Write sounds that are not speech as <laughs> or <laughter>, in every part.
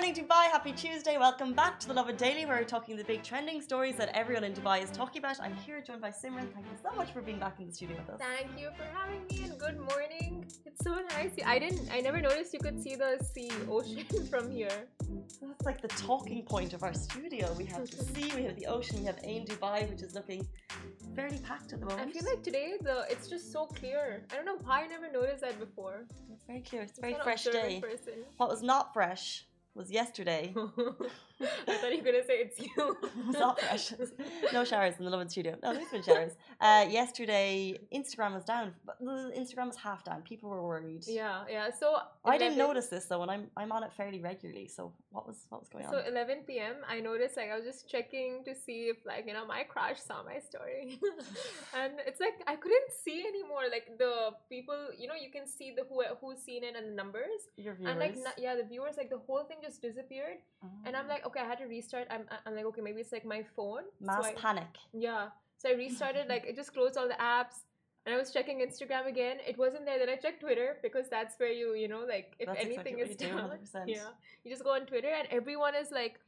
Good morning, Dubai. Happy Tuesday. Welcome back to the Lovin Daily, where we're talking the big trending stories that everyone in Dubai is talking about. I'm here joined by Simran. Thank you so much for being back in the studio with us. Thank you for having me and good morning. It's so nice. I didn't, I never noticed you could see the sea ocean <laughs> from here. That's like the talking point of our studio. We have the sea, we have the ocean, we have Ain Dubai, which is looking fairly packed at the moment. I feel like today the it's just so clear. I don't know why I never noticed that before. it's very clear. It's a very fresh day. Person. What was not fresh was yesterday. <laughs> I thought you were gonna say it's you. <laughs> it's not fresh. No showers in the Lovin Studio. No, there's been showers. <laughs> Uh, yesterday, Instagram was down. Instagram was half down. People were worried. Yeah, yeah. So I didn't notice this though, and I'm I'm on it fairly regularly. So what was what was going on? So 11 p.m. I noticed like I was just checking to see if like you know my crush saw my story, <laughs> and it's like I couldn't see anymore. Like the people, you know, you can see the who who's seen it and the numbers. Your viewers. And like yeah, the viewers like the whole thing just disappeared, oh. and I'm like okay, I had to restart. I'm I'm like okay, maybe it's like my phone. Mass so I, panic. Yeah. So I restarted. like it just closed all the apps and I was checking Instagram again. It wasn't there. Then I checked Twitter because that's where you, you know, like if that's anything exactly is down, <laughs> yeah, you just go on Twitter and everyone is like,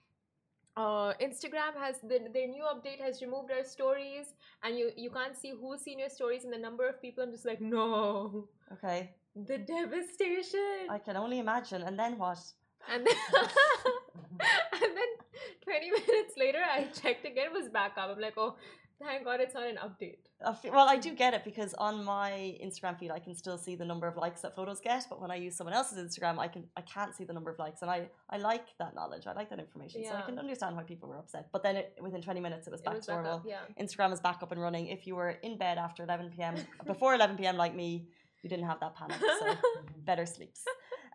uh, Instagram has the, their new update has removed our stories and you you can't see who's seen your stories and the number of people. I'm just like, no. Okay. The devastation. I can only imagine. And then what? And then, <laughs> <laughs> <laughs> and then 20 minutes later, I checked again, it was back up. I'm like, oh, Thank God it's not an update. well, I do get it because on my Instagram feed, I can still see the number of likes that photos get. But when I use someone else's Instagram, I can I can't see the number of likes, and I I like that knowledge. I like that information, yeah. so I can understand why people were upset. But then it, within 20 minutes, it was back it was to normal. Up, yeah. Instagram is back up and running. If you were in bed after 11 p.m. before 11 p.m. like me, you didn't have that panic. So <laughs> better sleeps.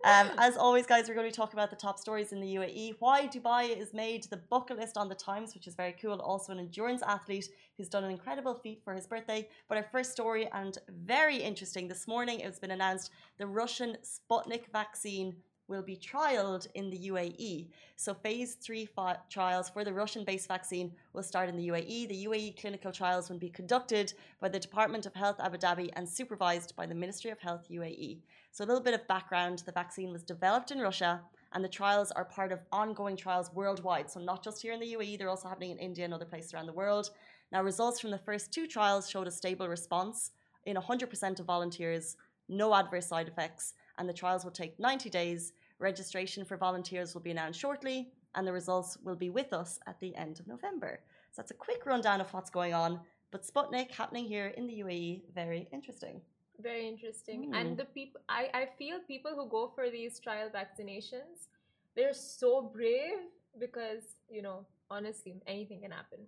Um, as always, guys, we're going to talk about the top stories in the UAE. Why Dubai is made the bucket list on the Times, which is very cool. Also, an endurance athlete who's done an incredible feat for his birthday. But our first story, and very interesting, this morning it's been announced the Russian Sputnik vaccine will be trialed in the UAE. So, phase three trials for the Russian based vaccine will start in the UAE. The UAE clinical trials will be conducted by the Department of Health Abu Dhabi and supervised by the Ministry of Health UAE. So, a little bit of background the vaccine was developed in Russia, and the trials are part of ongoing trials worldwide. So, not just here in the UAE, they're also happening in India and other places around the world. Now, results from the first two trials showed a stable response in 100% of volunteers, no adverse side effects, and the trials will take 90 days. Registration for volunteers will be announced shortly, and the results will be with us at the end of November. So, that's a quick rundown of what's going on. But Sputnik happening here in the UAE, very interesting very interesting mm. and the people I, I feel people who go for these trial vaccinations they're so brave because you know honestly anything can happen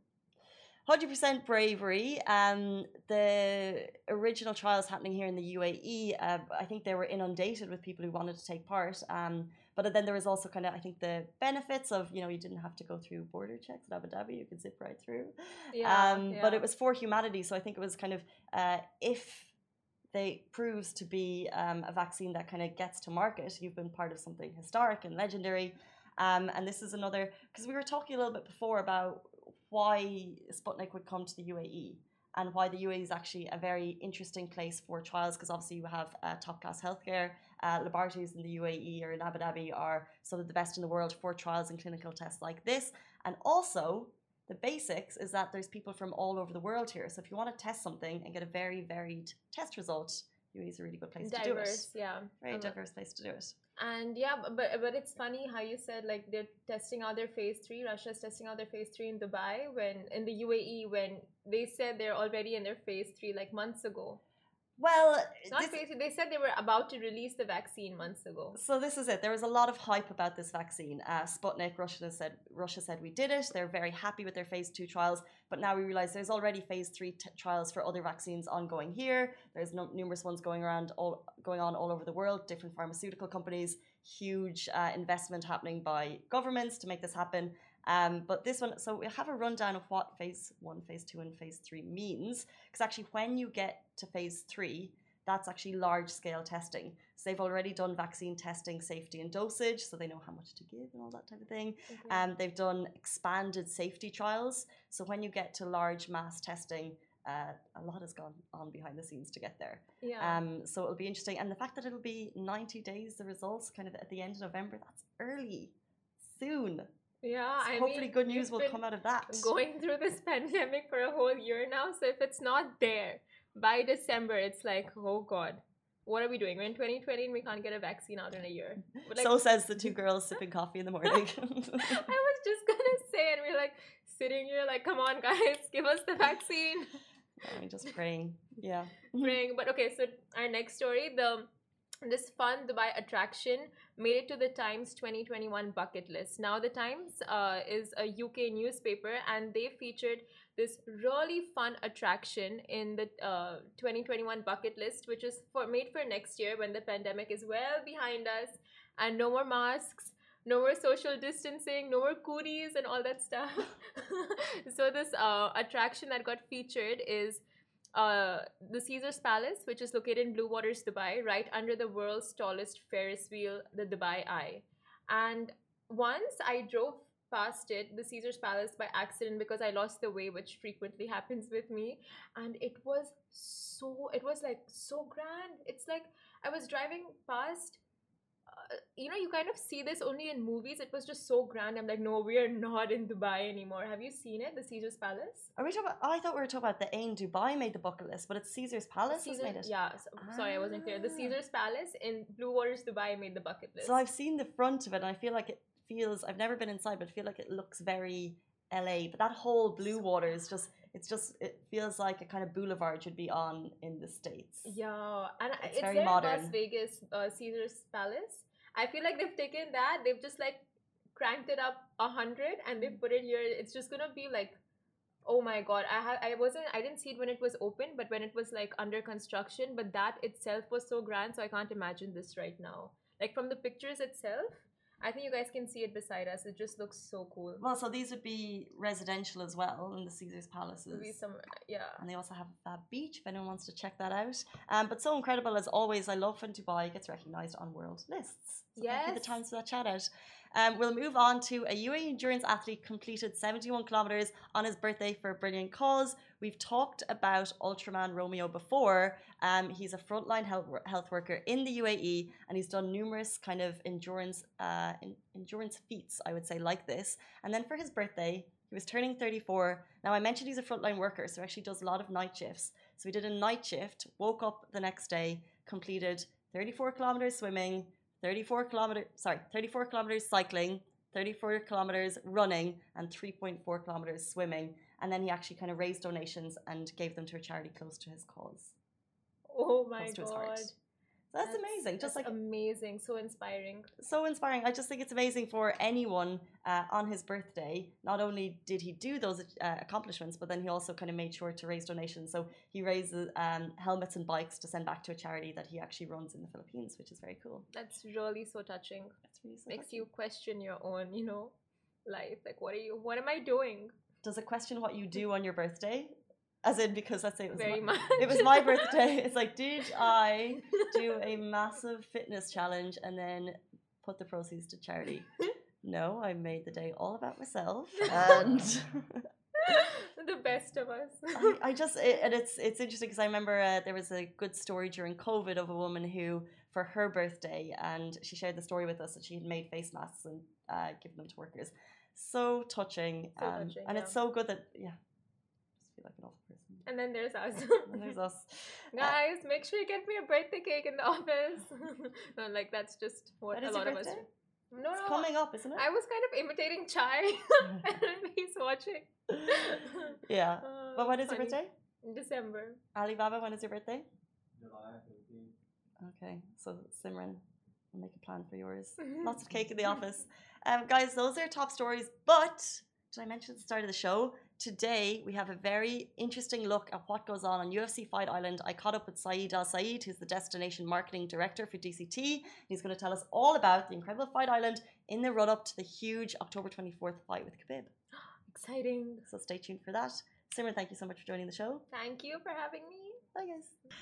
100% bravery. Um, the original trials happening here in the UAE, uh, I think they were inundated with people who wanted to take part. Um, but then there was also kind of, I think, the benefits of, you know, you didn't have to go through border checks at Abu Dhabi, you could zip right through. Yeah, um, yeah. But it was for humanity. So I think it was kind of, uh, if they proves to be um, a vaccine that kind of gets to market. You've been part of something historic and legendary. Um, and this is another, because we were talking a little bit before about why Sputnik would come to the UAE and why the UAE is actually a very interesting place for trials because obviously you have uh, top class healthcare. Uh, laboratories in the UAE or in Abu Dhabi are some of the best in the world for trials and clinical tests like this. And also, the basics is that there's people from all over the world here. So if you want to test something and get a very varied test result, UAE is a really good place diverse, to do it. Diverse, yeah. Very um, diverse place to do it. And yeah, but but it's funny how you said like they're testing out their phase three. Russia's testing out their phase three in Dubai when in the UAE when they said they're already in their phase three like months ago. Well, this, they said they were about to release the vaccine months ago. So this is it. There was a lot of hype about this vaccine. Uh, Sputnik, Russia said Russia said we did it. They're very happy with their phase two trials, but now we realize there's already phase three trials for other vaccines ongoing here. There's no, numerous ones going around, all going on all over the world. Different pharmaceutical companies, huge uh, investment happening by governments to make this happen. Um, but this one, so we'll have a rundown of what phase one, phase two, and phase three means. Because actually, when you get to phase three, that's actually large scale testing. So they've already done vaccine testing, safety, and dosage, so they know how much to give and all that type of thing. Mhm. Um, they've done expanded safety trials. So when you get to large mass testing, uh, a lot has gone on behind the scenes to get there. yeah. Um, so it'll be interesting. And the fact that it'll be 90 days, the results kind of at the end of November, that's early, soon. Yeah, So I hopefully mean, good news will come out of that. Going through this <laughs> pandemic for a whole year now, so if it's not there by December, it's like, oh god, what are we doing? We're in 2020 and we can't get a vaccine out in a year. <laughs> Like, so says the two girls <laughs> sipping coffee in the morning. I was just gonna say, and we're like sitting here, like, come on, guys, give us the vaccine. I'm just praying. Yeah. praying. but okay, so our next story, the this fun Dubai attraction made it to the Times 2021 bucket list. Now, the Times uh, is a UK newspaper, and they featured this really fun attraction in the uh, 2021 bucket list, which is for made for next year when the pandemic is well behind us, and no more masks. No more social distancing, no more cooties and all that stuff. <laughs> so this uh, attraction that got featured is uh, the Caesar's Palace, which is located in Blue Waters, Dubai, right under the world's tallest Ferris wheel, the Dubai Eye. And once I drove past it, the Caesar's Palace, by accident because I lost the way, which frequently <laughs> happens with me. And it was so, it was like so grand. It's like I was driving past. You know, you kind of see this only in movies. It was just so grand. I'm like, no, we are not in Dubai anymore. Have you seen it, the Caesar's Palace? Are we talking about? I thought we were talking about the Ain Dubai made the bucket list, but it's Caesar's Palace Caesar, made it. yeah. So, Sorry, I wasn't clear. The Ah. Caesar's Palace in Blue Waters, Dubai, made the bucket list. So I've seen the front of it, and I feel like it feels. I've never been inside, but I feel like it looks very LA. But that whole blue water is just. It's just. It feels like a kind of boulevard should be on in the states. yeah, and It's it's, very in Las. Vegas, uh, Caesar's Palace. I feel like they've taken that, they've just like cranked it up a hundred, and they put it here. It's just gonna be like. Oh my god, I ha- I wasn't I didn't see it when it was open, but when it was like under construction, but that itself was so grand, so I can't imagine this right now. Like from the pictures itself, I think you guys can see it beside us. It just looks so cool. Well, so these would be residential as well in the Caesar's Palaces. Some yeah. And they also have a beach if anyone wants to check that out. Um, but so incredible as always. I love when Dubai gets recognised on world lists. So Thank you the Yes. Times for that shout out. Um, we'll move on to a UAE endurance athlete completed 71 kilometres on his birthday for a brilliant cause. We've talked about Ultraman Romeo before. Um, he's a frontline health, health worker in the UAE and he's done numerous kind of endurance uh, in, endurance feats, I would say, like this. And then for his birthday, he was turning 34. Now, I mentioned he's a frontline worker, so he actually does a lot of night shifts. So he did a night shift, woke up the next day, completed 34 kilometers swimming, 34 kilometers, sorry, 34 kilometers cycling, 34 kilometers running, and 3.4 kilometers swimming. And then he actually kind of raised donations and gave them to a charity close to his cause. Oh my Close to his heart. god. So that's, amazing. Just that's like amazing, so inspiring. so inspiring. I just think it's amazing for anyone uh, on his birthday. Not only did he do those uh, accomplishments, but then he also kind of made sure to raise donations. So he raises um, helmets and bikes to send back to a charity that he actually runs in the Philippines, which is very cool. That's really so touching. That's really so Makes touching. you question your own, you know, life. Like, what are you? What am I doing? Does it question what you <laughs> do on your birthday? As in, because let's say it was Very my, much. it was my birthday. It's like, did I do a massive fitness challenge and then put the proceeds to charity? No, I made the day all about myself, <laughs> and <laughs> the best of us. <laughs> I, I just it, and it's it's interesting because I remember uh, there was a good story during COVID of a woman who for her birthday and she shared the story with us that she had made face masks and uh, given them to workers. So touching, So um, touching, and yeah. it's so good that yeah, just feel like an awful person. and then there's us. <laughs> And there's us. <laughs> Guys, make sure you get me a birthday cake in the office. <laughs> no, like that's just what When a lot of us birthday? do. No, It's no. coming up, isn't it? I was kind of imitating Chai, and he's watching. yeah. Uh, But when is your birthday? In December. Alibaba, when is your birthday? July 15th. Okay, so Simran, we'll make a plan for yours. Lots of cake in the office. Um, guys, those are top stories. But did I mention at the start of the show? Today we have a very interesting look at what goes on on UFC Fight Island. I caught up with Saeed Al Saeed, who's the destination marketing director for DCT. He's going to tell us all about the incredible Fight Island in the run up to the huge October 24th fight with Khabib. <gasps> Exciting. So stay tuned for that. Simran, thank you so much for joining the show. Thank you for having me. Bye, guys.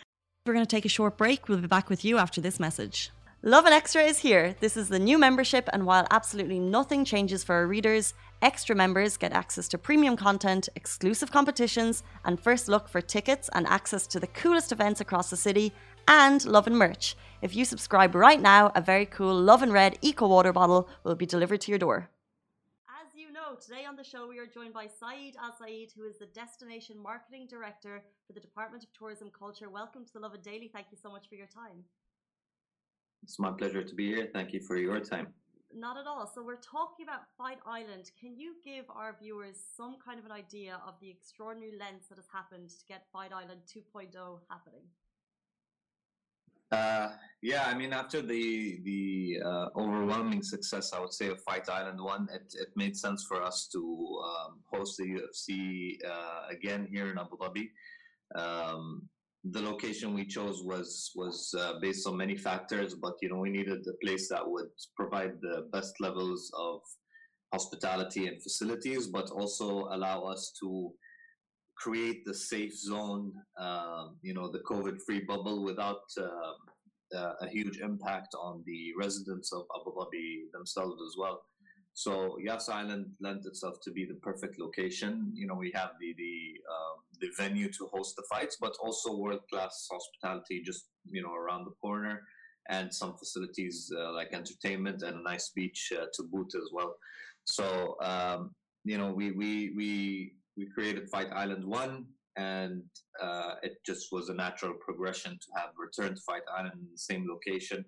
We're going to take a short break. We'll be back with you after this message. Lovin Extra is here. This is the new membership, and while absolutely nothing changes for our readers, extra members get access to premium content, exclusive competitions, and first look for tickets and access to the coolest events across the city, and Lovin merch. If you subscribe right now, a very cool Lovin Red Eco Water bottle will be delivered to your door. As you know, today on the show we are joined by Saeed Al Saeed, who is the Destination Marketing Director for the Department of Tourism Culture. Welcome to the Lovin Daily. Thank you so much for your time. It's my pleasure to be here. Thank you for your time. Not at all. So we're talking about Fight Island. Can you give our viewers some kind of an idea of the extraordinary lengths that has happened to get Fight Island 2.0 happening? Uh, yeah, I mean, after the the uh, overwhelming success, I would say of Fight Island One, it, it made sense for us to um, host the UFC uh, again here in Abu Dhabi. Um, the location we chose was was uh, based on many factors, but you know we needed a place that would provide the best levels of hospitality and facilities, but also allow us to create the safe zone, uh, you know, the COVID-free bubble without uh, uh, a huge impact on the residents of Abu Dhabi themselves as well. So Yas Island lent itself to be the perfect location. You know, we have the the um, the venue to host the fights, but also world class hospitality just you know around the corner, and some facilities uh, like entertainment and a nice beach uh, to boot as well. So um, you know, we we we we created Fight Island One, and uh, it just was a natural progression to have returned Fight Island in the same location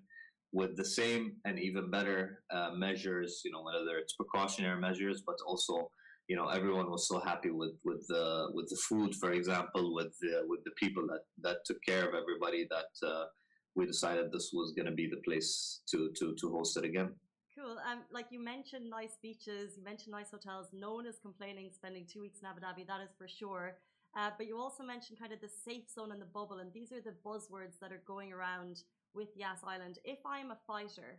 with the same and even better uh, measures. You know, whether it's precautionary measures, but also you know everyone was so happy with with the with the food, for example, with the with the people that that took care of everybody that. Uh, we decided this was going to be the place to, to, to host it again. Cool. Um, like you mentioned, nice beaches, you mentioned nice hotels. No one is complaining spending two weeks in Abu Dhabi, that is for sure. Uh, but you also mentioned kind of the safe zone and the bubble, and these are the buzzwords that are going around with Yas Island. If I'm a fighter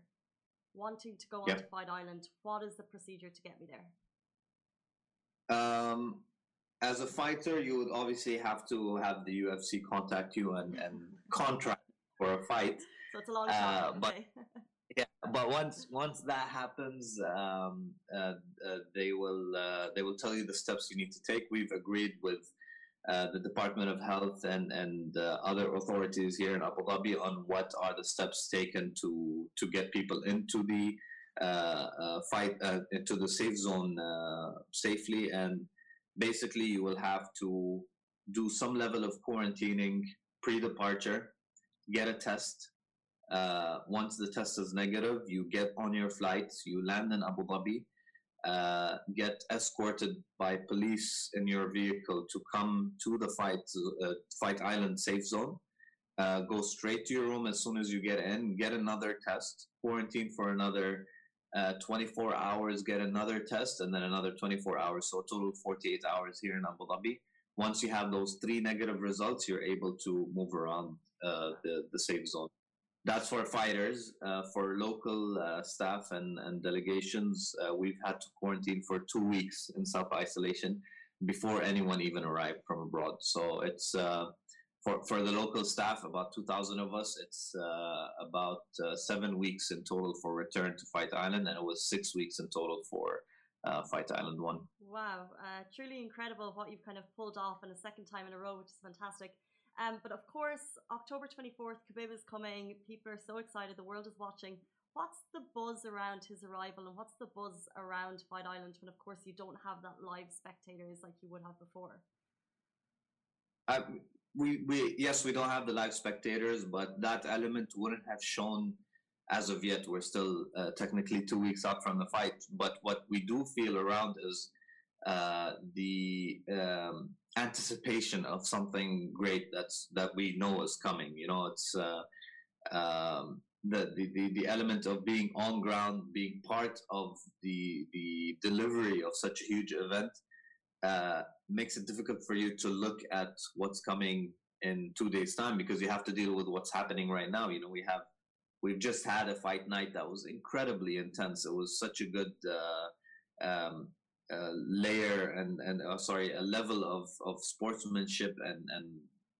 wanting to go on to Fight Island, what is the procedure to get me there? Um, as a fighter, you would obviously have to have the UFC contact you and, and contract for a fight. So it's a long time. Uh, but <laughs> yeah, but once once that happens, um, uh, uh, they will uh, they will tell you the steps you need to take. We've agreed with uh, the Department of Health and and uh, other authorities here in Abu Dhabi on what are the steps taken to to get people into the fight into the safe zone safely and basically you will have to do some level of quarantining pre-departure get a test. Uh, once the test is negative, you get on your flight, you land in Abu Dhabi, uh, get escorted by police in your vehicle to come to the fight uh, fight island safe zone. Uh, go straight to your room as soon as you get in. Get another test. Quarantine for another uh, 24 hours. Get another test, and then another 24 hours. So total 48 hours here in Abu Dhabi. Once you have those three negative results, you're able to move around uh, the the safe zone. That's for fighters. Uh, for local uh, staff and and delegations, we've had to quarantine for two weeks in self isolation before anyone even arrived from abroad. So it's for, for the local staff, about 2,000 of us, it's uh, about uh, seven weeks in total for return to Fight Island, and it was six weeks in total for uh, Fight Island 1. Wow, truly incredible what you've kind of pulled off in a second time in a row, which is fantastic. Um, but of course, October 24th, Khabib is coming. People are so excited. The world is watching. What's the buzz around his arrival and what's the buzz around Fight Island when, of course, you don't have that live spectators like you would have before? Uh, we, we yes, we don't have the live spectators, but that element wouldn't have shown as of yet. We're still uh, technically two weeks out from the fight, but what we do feel around is uh, the um, anticipation of something great that's that we know is coming. You know, it's uh, um, the, the, the the element of being on ground, being part of the the delivery of such a huge event, uh, makes it difficult for you to look at what's coming in two days' time because you have to deal with what's happening right now. You know, we have we've just had a fight night that was incredibly intense. It was such a good. Uh, um, layer and and uh, sorry a level of of sportsmanship and and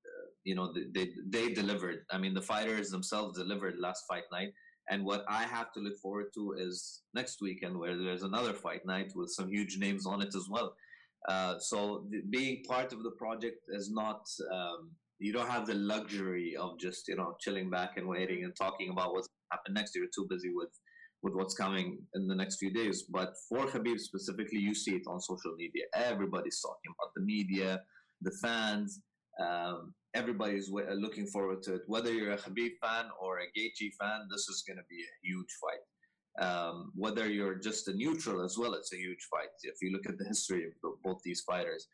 uh, you know they, they delivered. I mean, the fighters themselves delivered last fight night. And what I have to look forward to is next weekend, where there's another fight night with some huge names on it as well. Uh, so th- being part of the project is not. Um, you don't have the luxury of just you know chilling back and waiting and talking about what's happened next. You're too busy with with what's coming in the next few days. But for Khabib specifically, you see it on social media. Everybody's talking about the media, the fans. Um, everybody's w- looking forward to it. Whether you're a Khabib fan or a Gaethje fan, this is going to be a huge fight. Um, whether you're just a neutral as well, it's a huge fight. If you look at the history of both these fighters,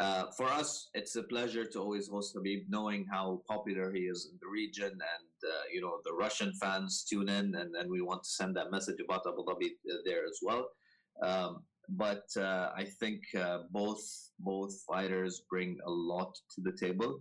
uh, for us, it's a pleasure to always host Khabib, knowing how popular he is in the region, and uh, you know the Russian fans tune in, and, and we want to send that message about Abu Dhabi uh, there as well. Um, but uh, I think uh, both both fighters bring a lot to the table,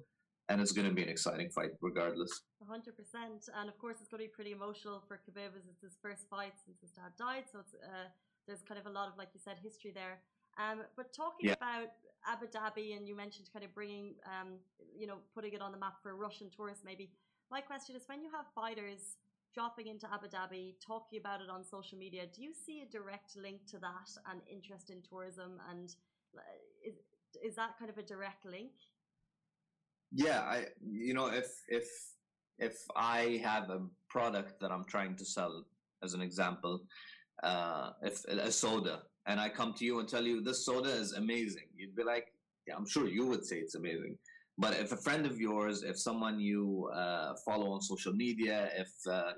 and it's going to be an exciting fight regardless. hundred percent. And of course, it's going to be pretty emotional for Khabib as it's his first fight since his dad died. So it's uh, there's kind of a lot of, like you said, history there. Um, but talking Yeah. about Abu Dhabi, and you mentioned kind of bringing, um, you know, putting it on the map for Russian tourists, maybe. My question is, when you have fighters dropping into Abu Dhabi, talking about it on social media, do you see a direct link to that and interest in tourism? And uh, is is that kind of a direct link? Yeah, I you know if if if I have a product that I'm trying to sell, as an example, uh, if a soda, and I come to you and tell you this soda is amazing, you'd be like, yeah, I'm sure you would say it's amazing. But if a friend of yours, if someone you uh, follow on social media, if uh,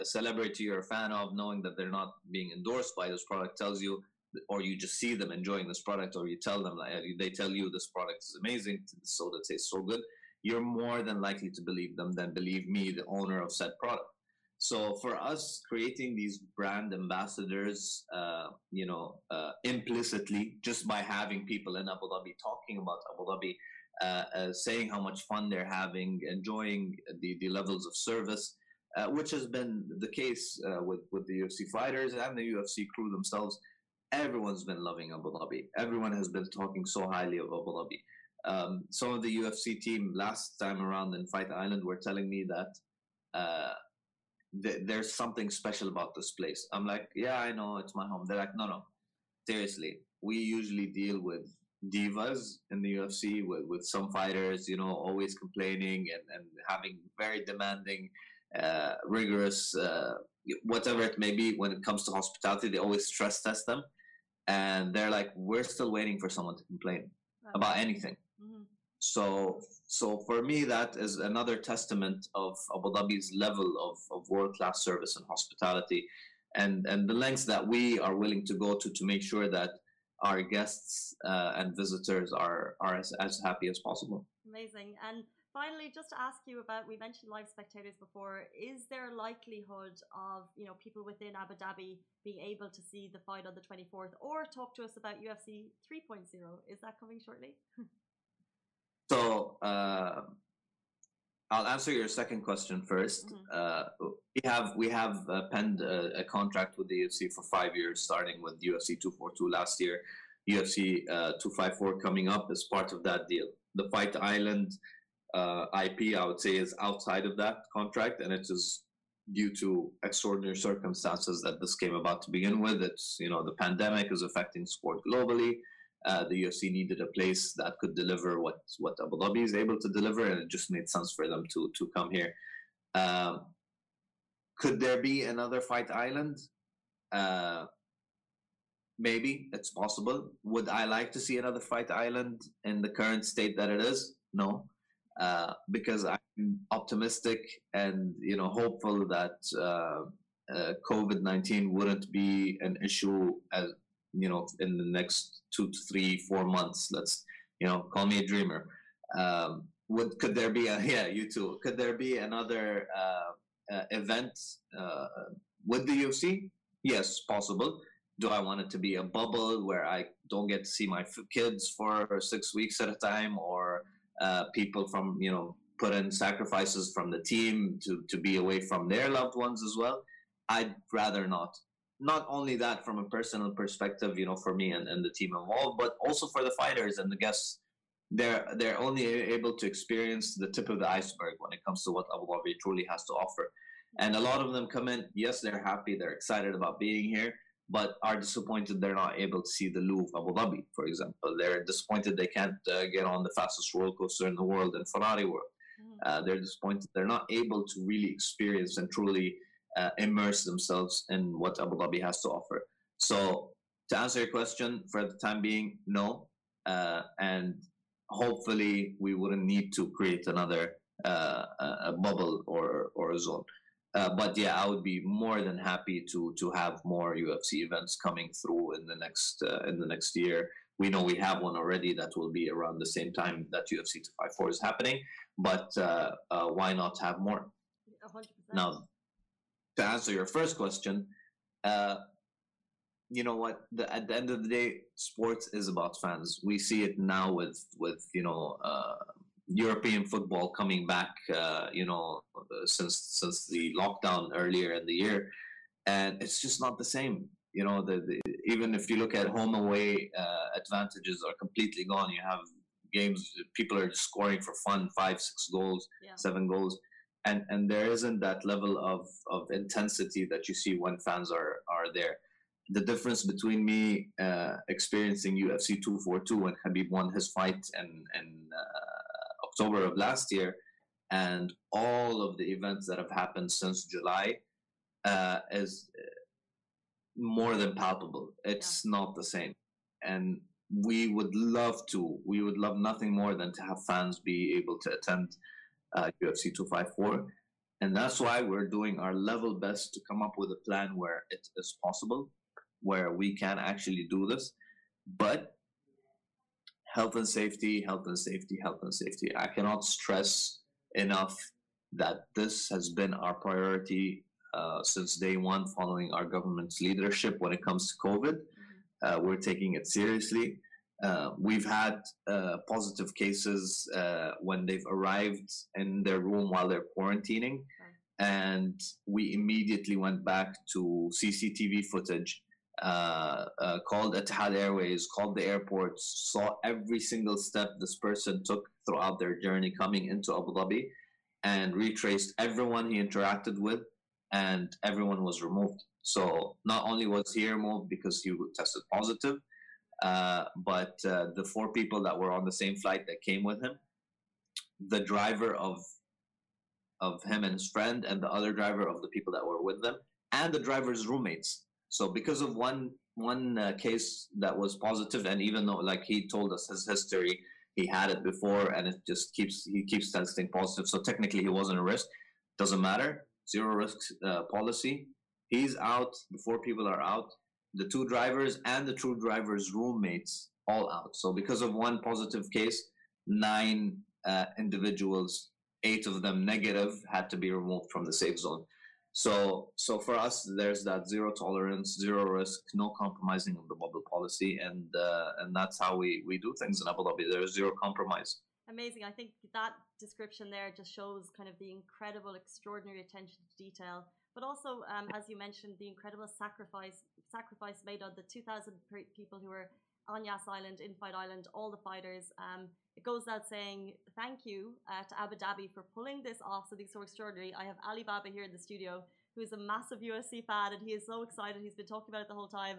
a celebrity you're a fan of, knowing that they're not being endorsed by this product, tells you, or you just see them enjoying this product, or you tell them, they tell you this product is amazing, the soda tastes so good, you're more than likely to believe them than believe me, the owner of said product. So for us, creating these brand ambassadors, uh, you know, uh, implicitly just by having people in Abu Dhabi talking about Abu Dhabi, uh, uh, saying how much fun they're having, enjoying the, the levels of service, uh, which has been the case uh, with with the UFC fighters and the UFC crew themselves. Everyone's been loving Abu Dhabi. Everyone has been talking so highly of Abu Dhabi. Um, some of the UFC team last time around in Fight Island were telling me that th- there's something special about this place. I'm like, yeah, I know it's my home. They're like, no, no, seriously. We usually deal with divas in the UFC with, with some fighters, you know, always complaining and, and having very demanding, uh, rigorous, uh, whatever it may be when it comes to hospitality. They always stress test them. And they're like, we're still waiting for someone to complain about anything. So, so for me, that is another testament of Abu Dhabi's level of, of world class service and hospitality, and and the lengths that we are willing to go to to make sure that our guests uh, and visitors are are as, as happy as possible. Amazing. And finally, just to ask you about, we mentioned live spectators before. Is there a likelihood of you know people within Abu Dhabi being able to see the fight on the twenty fourth, or talk to us about UFC 3.0? Is that coming shortly? <laughs> Uh, I'll answer your second question 1st Mhm. Uh, we have we have uh, penned a, a contract with the UFC for five years, starting with UFC 242 last year, UFC uh, 254 coming up as part of that deal. The Fight Island uh, IP, I would say, is outside of that contract, and it is due to extraordinary circumstances that this came about to begin with. It's you know the pandemic is affecting sport globally uh, the UFC needed a place that could deliver what what Abu Dhabi is able to deliver, and it just made sense for them to to come here. Um, could there be another Fight Island? Uh, maybe it's possible. Would I like to see another Fight Island in the current state that it is? No, uh, because I'm optimistic and you know hopeful that uh, uh, COVID nineteen wouldn't be an issue as you know in the next two to three four months. Let's you know call me a dreamer. Um would could there be a <laughs> yeah you too. Could there be another uh, uh, event uh, with the ufc yes possible. Do i want it to be a bubble where i don't get to see my kids for six weeks at a time or uh, people from you know put in sacrifices from the team to to be away from their loved ones as well? I'd rather not not only that from a personal perspective, you know, for me and, and the team involved, but also for the fighters and the guests. they're they're only able to experience the tip of the iceberg when it comes to what Abu Dhabi truly has to offer. And a lot of them come in, yes, they're happy, they're excited about being here, but are disappointed they're not able to see the Louvre Abu Dhabi, for example. They're disappointed they can't uh, get on the fastest roller coaster in the world in Ferrari World. Mhm. Uh, they're disappointed they're not able to really experience and truly uh, immerse themselves in what Abu Dhabi has to offer. So, to answer your question, for the time being, no. Uh, and hopefully, we wouldn't need to create another uh, bubble or or a zone. Uh, but yeah, I would be more than happy to to have more UFC events coming through in the next uh, in the next year. We know we have one already that will be around the same time that UFC 254 is happening. But uh, uh, why not have more? A hundred percent. Now, to answer your first question, uh, you know what? The, at the end of the day, sports is about fans. We see it now with with you know uh, European football coming back. Uh, you know, since since the lockdown earlier in the year, and it's just not the same. You know, the, the even if you look at home away uh, advantages are completely gone. You have games people are just scoring for fun, five six goals, Yeah. seven goals and and there isn't that level of of intensity that you see when fans are are there. The difference between me uh, experiencing UFC 242 when Khabib won his fight in in uh, October of last year, and all of the events that have happened since July uh, is uh, more than palpable. It's not the same, and we would love to. We would love nothing more than to have fans be able to attend uh, UFC 254. And that's why we're doing our level best to come up with a plan where it is possible, where we can actually do this. But health and safety, health and safety, health and safety. I cannot stress enough that this has been our priority uh, since day one following our government's leadership when it comes to COVID. Uh, we're taking it seriously. Uh, we've had uh, positive cases uh, when they've arrived in their room while they're quarantining, and we immediately went back to CCTV footage. Uh, uh, called Etihad Airways, called the airports, saw every single step this person took throughout their journey coming into Abu Dhabi, and retraced everyone he interacted with, and everyone was removed. So not only was he removed because he tested positive, uh, but uh, the four people that were on the same flight that came with him, the driver of of him and his friend, and the other driver of the people that were with them, and the driver's roommates. So because of one one uh, case that was positive, and even though like he told us his history, he had it before, and it just keeps he keeps testing positive. So technically, he wasn't a risk. Doesn't matter. Zero risk uh, policy. He's out before people are out the two drivers and the two drivers' roommates all out. So because of one positive case, nine uh, individuals, eight of them negative, had to be removed from the safe zone. So, so for us, there's that zero tolerance, zero risk, no compromising of the bubble policy, and uh, and that's how we we do things in Abu Dhabi. There's zero compromise. Amazing. I think that description there just shows kind of the incredible, extraordinary attention to detail, but also, um, as you mentioned, the incredible sacrifice sacrifice made on the 2,000 people who were on Yas Island, in Fight Island, all the fighters. Um, it goes without saying thank you uh, to Abu Dhabi for pulling this off, So something so extraordinary. I have Ali Baba here in the studio, who is a massive UFC fan, and he is so excited. He's been talking about it the whole time.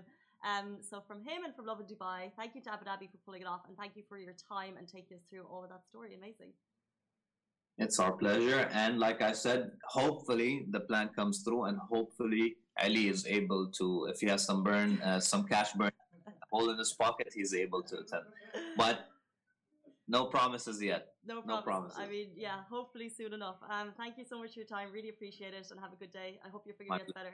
Um, so from him and from Lovin Dubai, thank you to Abu Dhabi for pulling it off, and thank you for your time and taking us through all of that story. Amazing. It's our pleasure, and like I said, hopefully the plan comes through, and hopefully Ali is able to, if he has some burn, uh, some cash burn, hole in his pocket, he's able to attend. But no promises yet. No No promises. I mean, yeah, hopefully soon enough. Um, thank you so much for your time. Really appreciate it, and have a good day. I hope your figure My gets better.